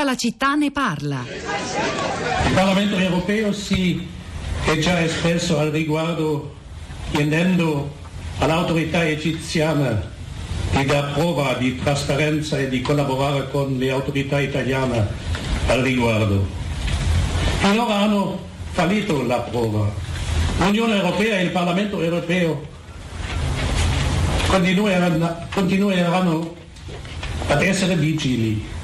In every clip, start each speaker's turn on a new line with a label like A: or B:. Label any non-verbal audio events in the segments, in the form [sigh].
A: Tutta la città ne parla.
B: Il Parlamento europeo si è già espresso al riguardo chiedendo all'autorità egiziana di dar prova di trasparenza e di collaborare con le autorità italiane al riguardo. Finora hanno fallito la prova. L'Unione Europea e il Parlamento Europeo continueranno, continueranno ad essere vigili.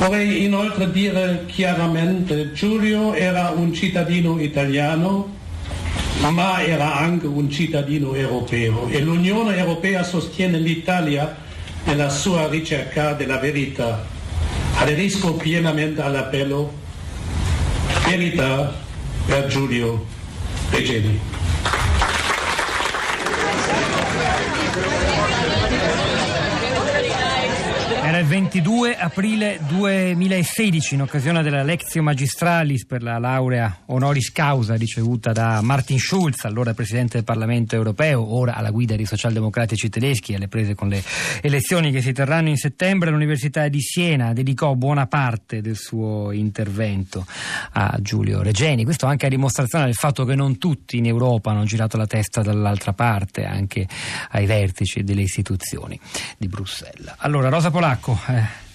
B: Vorrei inoltre dire chiaramente Giulio era un cittadino italiano ma era anche un cittadino europeo e l'Unione Europea sostiene l'Italia nella sua ricerca della verità. Aderisco pienamente all'appello verità per Giulio Regeni.
C: Il 22 aprile 2016 in occasione della Lectio Magistralis per la laurea honoris causa ricevuta da Martin Schulz, allora Presidente del Parlamento europeo, ora alla guida dei socialdemocratici tedeschi alle prese con le elezioni che si terranno in settembre. L'Università di Siena dedicò buona parte del suo intervento a Giulio Regeni. Questo anche a dimostrazione del fatto che non tutti in Europa hanno girato la testa dall'altra parte, anche ai vertici delle istituzioni di Bruxelles. Allora, Rosa Polacco Polacco.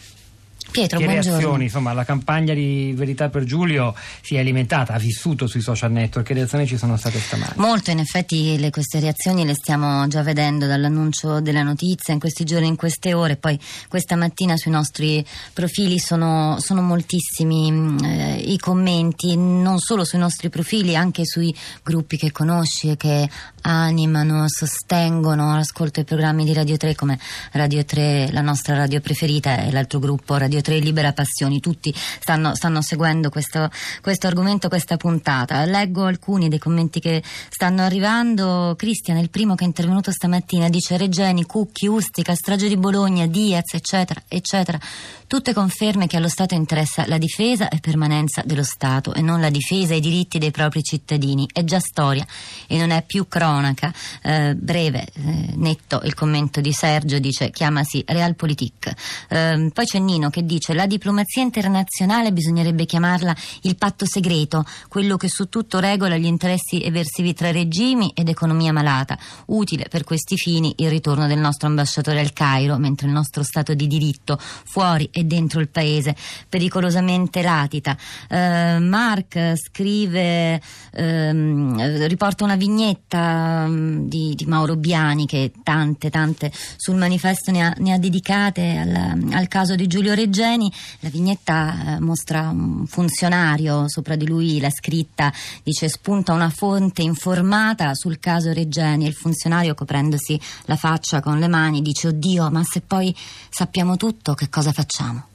D: Pietro,
C: che
D: buongiorno.
C: reazioni? Insomma, la campagna di Verità per Giulio si è alimentata, ha vissuto sui social network. Che reazioni ci sono state stamani?
D: Molto, in effetti le, queste reazioni le stiamo già vedendo dall'annuncio della notizia in questi giorni, in queste ore. Poi questa mattina sui nostri profili sono, sono moltissimi eh, i commenti, non solo sui nostri profili, anche sui gruppi che conosci e che animano, sostengono l'ascolto ai programmi di Radio 3 come Radio 3, la nostra radio preferita e l'altro gruppo Radio 3 Libera Passioni. Tutti stanno, stanno seguendo questo, questo, argomento, questa puntata. Leggo alcuni dei commenti che stanno arrivando. Cristian, il primo che è intervenuto stamattina, dice Regeni, Cucchi, Ustica, strage di Bologna, Diaz, eccetera, eccetera. Tutte conferme che allo Stato interessa la difesa e permanenza dello Stato e non la difesa e i diritti dei propri cittadini. È già storia e non è più cronaca. Eh, breve, eh, netto il commento di Sergio, dice chiamasi Realpolitik. Eh, poi c'è Nino che dice la diplomazia internazionale bisognerebbe chiamarla il patto segreto, quello che su tutto regola gli interessi eversivi tra regimi ed economia malata. Utile per questi fini il ritorno del nostro ambasciatore al Cairo, mentre il nostro Stato di diritto fuori e dentro il paese pericolosamente latita. Eh, Mark scrive, ehm, riporta una vignetta um, di, di, Mauro Biani che tante, tante sul manifesto ne ha, ne ha dedicate al, al, caso di Giulio Reggeni. La vignetta eh, mostra un funzionario, sopra di lui la scritta dice spunta una fonte informata sul caso Reggeni e il funzionario coprendosi la faccia con le mani dice oddio ma se poi sappiamo tutto che cosa facciamo?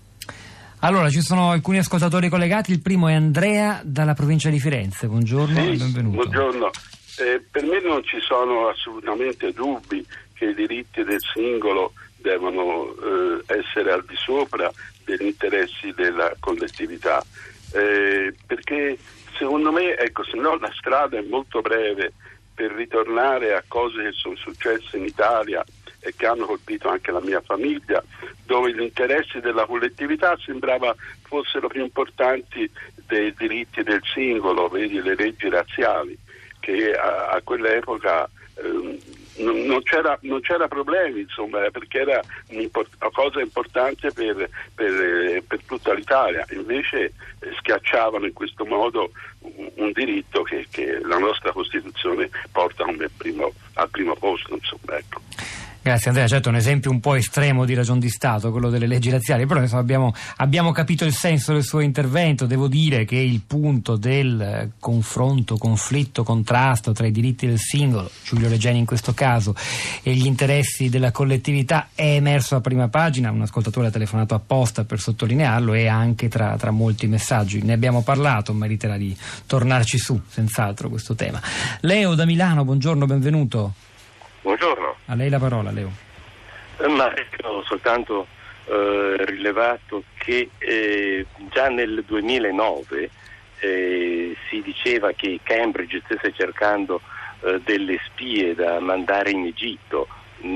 C: Allora, ci sono alcuni ascoltatori collegati. Il primo è Andrea dalla provincia di Firenze. Buongiorno
E: sì,
C: e benvenuto.
E: Buongiorno. Eh, per me non ci sono assolutamente dubbi che i diritti del singolo devono eh, essere al di sopra degli interessi della collettività. Eh, perché secondo me, ecco, se no la strada è molto breve per ritornare a cose che sono successe in Italia e che hanno colpito anche la mia famiglia, dove gli interessi della collettività sembrava fossero più importanti dei diritti del singolo, vedi le leggi razziali, che a, a quell'epoca eh, non, c'era, non c'era problemi, insomma, perché era una cosa importante per, per, per tutta l'Italia. Invece eh, schiacciavano in questo modo un, diritto che, che, la nostra Costituzione porta primo, al primo posto. Insomma, ecco.
C: Grazie Andrea, certo un esempio un po' estremo di ragion di Stato, quello delle leggi razziali, però insomma, abbiamo, abbiamo, capito il senso del suo intervento, devo dire che il punto del confronto, conflitto, contrasto tra i diritti del singolo, Giulio Regeni in questo caso, e gli interessi della collettività è emerso a prima pagina, un ascoltatore ha telefonato apposta per sottolinearlo e anche tra, tra molti messaggi, ne abbiamo parlato, meriterà di tornarci su, senz'altro questo tema. Leo da Milano, buongiorno, benvenuto.
F: Buongiorno.
C: A lei la parola, Leo.
F: Eh, ma ho soltanto eh, rilevato che eh, già nel 2009 eh, si diceva che Cambridge stesse cercando eh, delle spie da mandare in Egitto.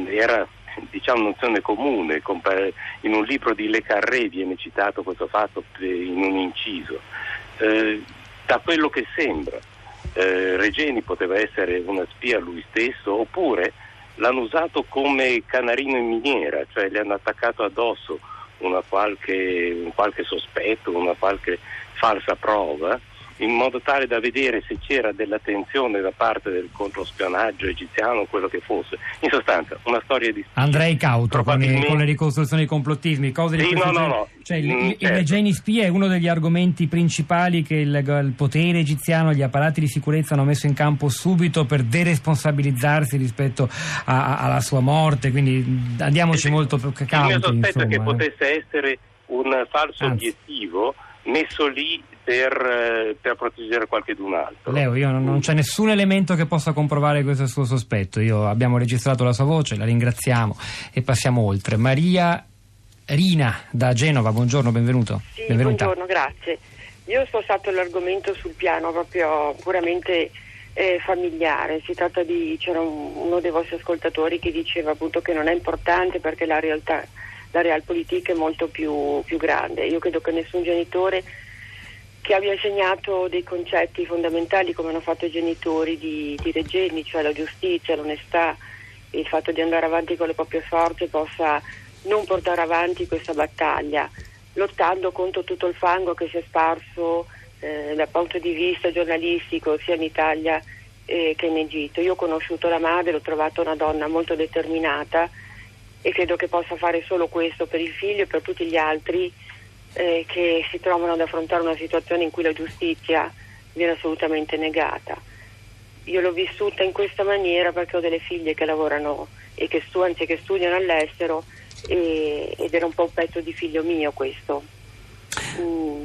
F: Era diciamo, nozione comune, in un libro di Le Carré viene citato questo fatto in un inciso. Eh, da quello che sembra, eh, Regeni poteva essere una spia lui stesso oppure l'hanno usato come canarino in miniera, cioè le hanno attaccato addosso qualche, un qualche sospetto, una qualche falsa prova in modo tale da vedere se c'era dell'attenzione da parte del controspionaggio egiziano o quello che fosse. In sostanza, una storia di...
C: Andrei cauto probabilmente... con, le ricostruzioni dei complottismi, cose
F: sì,
C: di
F: no, no, no.
C: Cioè, mm, il, certo. il regeni spia è uno degli argomenti principali che il, il, potere egiziano, gli apparati di sicurezza hanno messo in campo subito per deresponsabilizzarsi rispetto a, a, alla sua morte, quindi andiamoci
F: il,
C: molto più cauti.
F: Il mio sospetto
C: insomma,
F: è che
C: eh.
F: potesse essere un falso Anzi. obiettivo messo lì per, eh, per proteggere qualcun altro.
C: Leo, io non, non, c'è nessun elemento che possa comprovare questo suo sospetto. Io, abbiamo registrato la sua voce, la ringraziamo e passiamo oltre. Maria Rina da Genova, buongiorno, benvenuto.
A: Sì, buongiorno, grazie. Io ho spostato l'argomento sul piano proprio puramente eh, familiare. Si tratta di c'era un, uno dei vostri ascoltatori che diceva appunto che non è importante perché la realtà la realpolitik è molto più, più grande. Io credo che nessun genitore che abbia insegnato dei concetti fondamentali come hanno fatto i genitori di, di Regeni, cioè la giustizia, l'onestà, il fatto di andare avanti con le proprie forze possa non portare avanti questa battaglia, lottando contro tutto il fango che si è sparso eh, dal punto di vista giornalistico sia in Italia eh, che in Egitto. Io ho conosciuto la madre, l'ho trovata una donna molto determinata e credo che possa fare solo questo per il figlio e per tutti gli altri eh, che si trovano ad affrontare una situazione in cui la giustizia viene assolutamente negata. Io l'ho vissuta in questa maniera perché ho delle figlie che lavorano e che, anzi, che studiano all'estero e- ed era un po' un pezzo di figlio mio questo.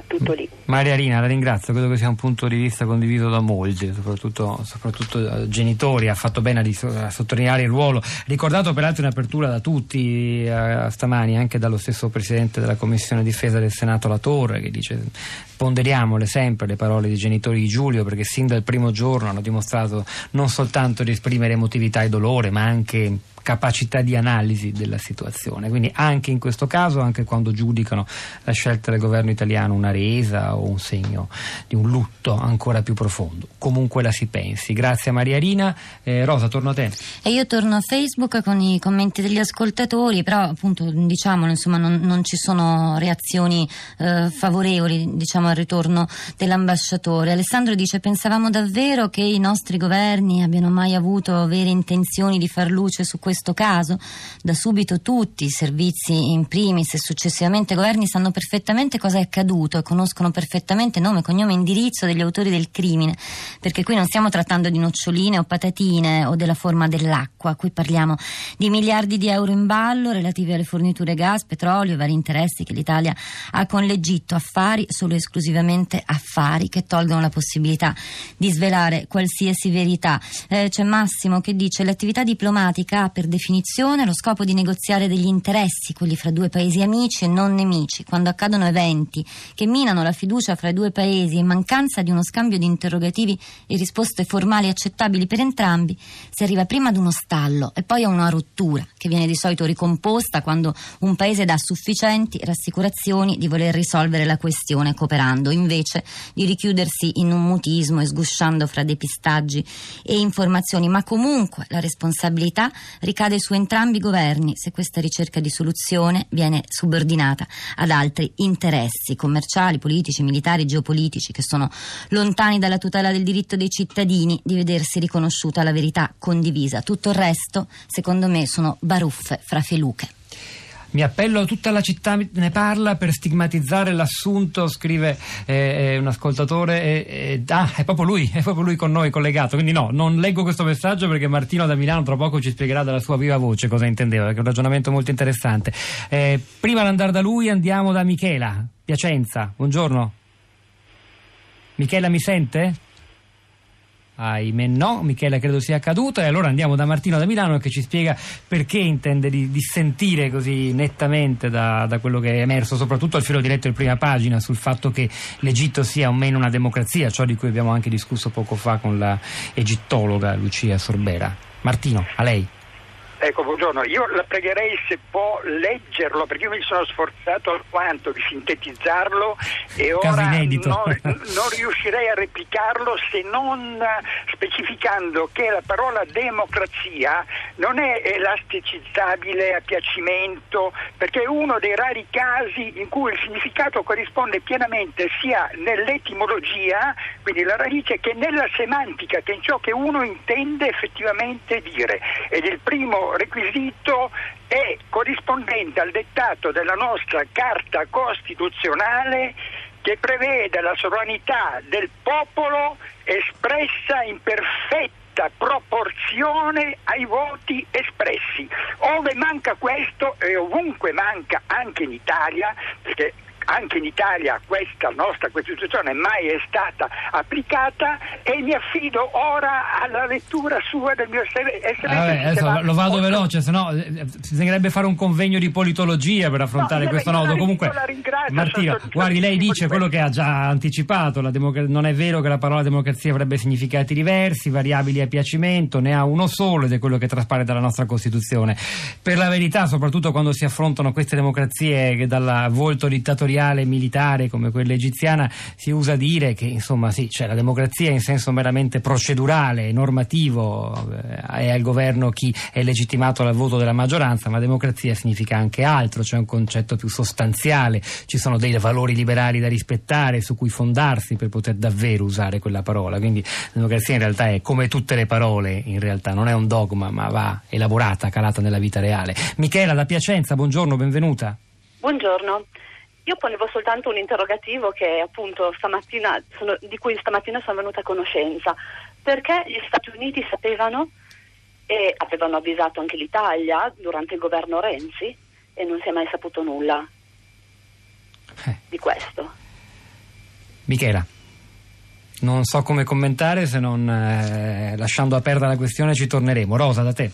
A: Tutto lì.
C: Maria Rina, la ringrazio, credo che sia un punto di vista condiviso da molti, soprattutto, soprattutto genitori, ha fatto bene a, sottolineare il ruolo, ricordato peraltro in apertura da tutti eh, stamani, anche dallo stesso Presidente della Commissione Difesa del Senato La Torre, che dice ponderiamole sempre le parole dei genitori di Giulio, perché sin dal primo giorno hanno dimostrato non soltanto di esprimere emotività e dolore, ma anche capacità di analisi della situazione. Quindi anche in questo caso, anche quando giudicano la scelta del governo italiano una resa o un segno di un lutto ancora più profondo. Comunque la si pensi. Grazie a Maria Rina. Eh, Rosa, torno a te.
D: E io torno a Facebook con i commenti degli ascoltatori, però appunto diciamolo, insomma, non, non ci sono reazioni eh, favorevoli diciamo, al ritorno dell'ambasciatore. Alessandro dice pensavamo davvero che i nostri governi abbiano mai avuto vere intenzioni di far luce su questo questo caso, da subito tutti i servizi in primis e successivamente i governi sanno perfettamente cosa è accaduto e conoscono perfettamente nome, cognome e indirizzo degli autori del crimine, perché qui non stiamo trattando di noccioline o patatine o della forma dell'acqua, qui parliamo di miliardi di euro in ballo relativi alle forniture gas, petrolio e vari interessi che l'Italia ha con l'Egitto, affari solo esclusivamente affari che tolgono la possibilità di svelare qualsiasi verità. Eh, c'è Massimo che dice l'attività diplomatica ha per definizione lo scopo di negoziare degli interessi, quelli fra due paesi amici e non nemici. Quando accadono eventi che minano la fiducia fra i due paesi in mancanza di uno scambio di interrogativi e risposte formali accettabili per entrambi, si arriva prima ad uno stallo e poi a una rottura che viene di solito ricomposta quando un paese dà sufficienti rassicurazioni di voler risolvere la questione cooperando, invece di richiudersi in un mutismo e sgusciando fra depistaggi e informazioni. Ma comunque la responsabilità ricade su entrambi i governi se questa ricerca di soluzione viene subordinata ad altri interessi commerciali, politici, militari, geopolitici che sono lontani dalla tutela del diritto dei cittadini di vedersi riconosciuta la verità condivisa. Tutto il resto, secondo me, sono baruffe fra feluche.
C: Mi appello tutta la città, ne parla per stigmatizzare l'assunto, scrive eh, eh un ascoltatore. Eh, eh, ah, è proprio lui, [laughs] è proprio lui con noi collegato. Quindi no, non leggo questo messaggio perché Martino da Milano tra poco ci spiegherà dalla sua viva voce cosa intendeva, perché è un ragionamento molto interessante. Eh, prima di andare da lui andiamo da Michela, Piacenza. Buongiorno. Michela mi sente? Ahimè no, Michele credo sia accaduto e allora andiamo da Martino da Milano che ci spiega perché intende di, dissentire così nettamente da, da, quello che è emerso, soprattutto al filo diretto in prima pagina, sul fatto che l'Egitto sia o meno una democrazia, ciò di cui abbiamo anche discusso poco fa con la egittologa Lucia Sorbera. Martino, a lei.
G: Ecco, buongiorno, io la pregherei se può leggerlo perché io mi sono sforzato alquanto di sintetizzarlo e ora non, non, riuscirei a replicarlo se non specificando che la parola democrazia non è elasticizzabile a piacimento perché è uno dei rari casi in cui il significato corrisponde pienamente sia nell'etimologia, quindi la radice, che nella semantica, che in ciò che uno intende effettivamente dire. Ed il primo requisito è corrispondente al dettato della nostra Carta Costituzionale che prevede la sovranità del popolo espressa in perfetta proporzione ai voti espressi. Ove manca questo e ovunque manca anche in Italia, perché anche in Italia questa nostra Costituzione mai è stata applicata e mi affido ora alla lettura sua del mio SMS.
C: Ah, lo vado veloce, se no eh, bisognerebbe fare un convegno di politologia per affrontare no, questo nodo. Comunque, Martina, guardi, lei dice quello che ha già anticipato, democ- non è vero che la parola democrazia avrebbe significati diversi, variabili a piacimento, ne ha uno solo ed è quello che traspare dalla nostra Costituzione. Per la verità, soprattutto quando si affrontano queste democrazie che dal volto dittatoriale imperiale militare come quella egiziana si usa dire che insomma sì, cioè, la democrazia in senso meramente procedurale, normativo eh, è al governo chi è legittimato dal voto della maggioranza, ma democrazia significa anche altro, c'è un concetto più sostanziale, ci sono dei valori liberali da rispettare su cui fondarsi per poter davvero usare quella parola, quindi democrazia in realtà è come tutte le parole, in realtà non è un dogma, ma va elaborata, calata nella vita reale. Michela da Piacenza, buongiorno, benvenuta.
H: Buongiorno. Io ponevo soltanto un interrogativo che appunto stamattina sono, di cui stamattina sono venuta a conoscenza. Perché gli Stati Uniti sapevano e avevano avvisato anche l'Italia durante il governo Renzi e non si è mai saputo nulla eh. di questo?
C: Michela. Non so come commentare se non eh, lasciando aperta la questione ci torneremo. Rosa, da te.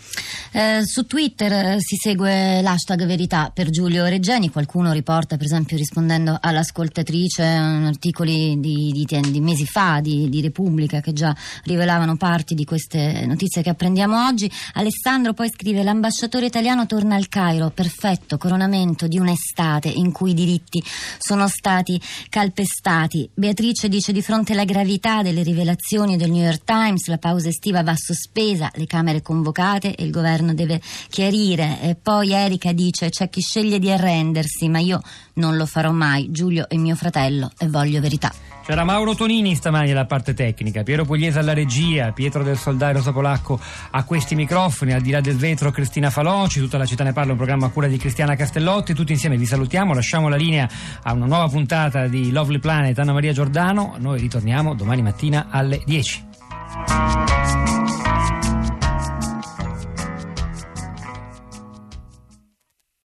D: Eh, su Twitter eh, si segue l'hashtag verità per Giulio Reggeni. Qualcuno riporta, per esempio, rispondendo all'ascoltatrice, articoli di, di, di mesi fa di, di, Repubblica che già rivelavano parti di queste notizie che apprendiamo oggi. Alessandro poi scrive: L'ambasciatore italiano torna al Cairo. Perfetto coronamento di un'estate in cui i diritti sono stati calpestati. Beatrice dice di fronte alla gravità gravità delle rivelazioni del New York Times, la pausa estiva va sospesa, le Camere convocate e il governo deve chiarire. E poi Erika dice c'è chi sceglie di arrendersi, ma io non lo farò mai. Giulio è mio fratello e voglio verità.
C: C'era Mauro Tonini stamani alla parte tecnica, Piero Pugliese alla regia, Pietro del Soldario Polacco a questi microfoni, al di là del vetro Cristina Faloci, tutta la città ne parla, un programma a cura di Cristiana Castellotti, tutti insieme vi salutiamo, lasciamo la linea a una nuova puntata di Lovely Planet Anna Maria Giordano, noi ritorniamo domani mattina alle 10.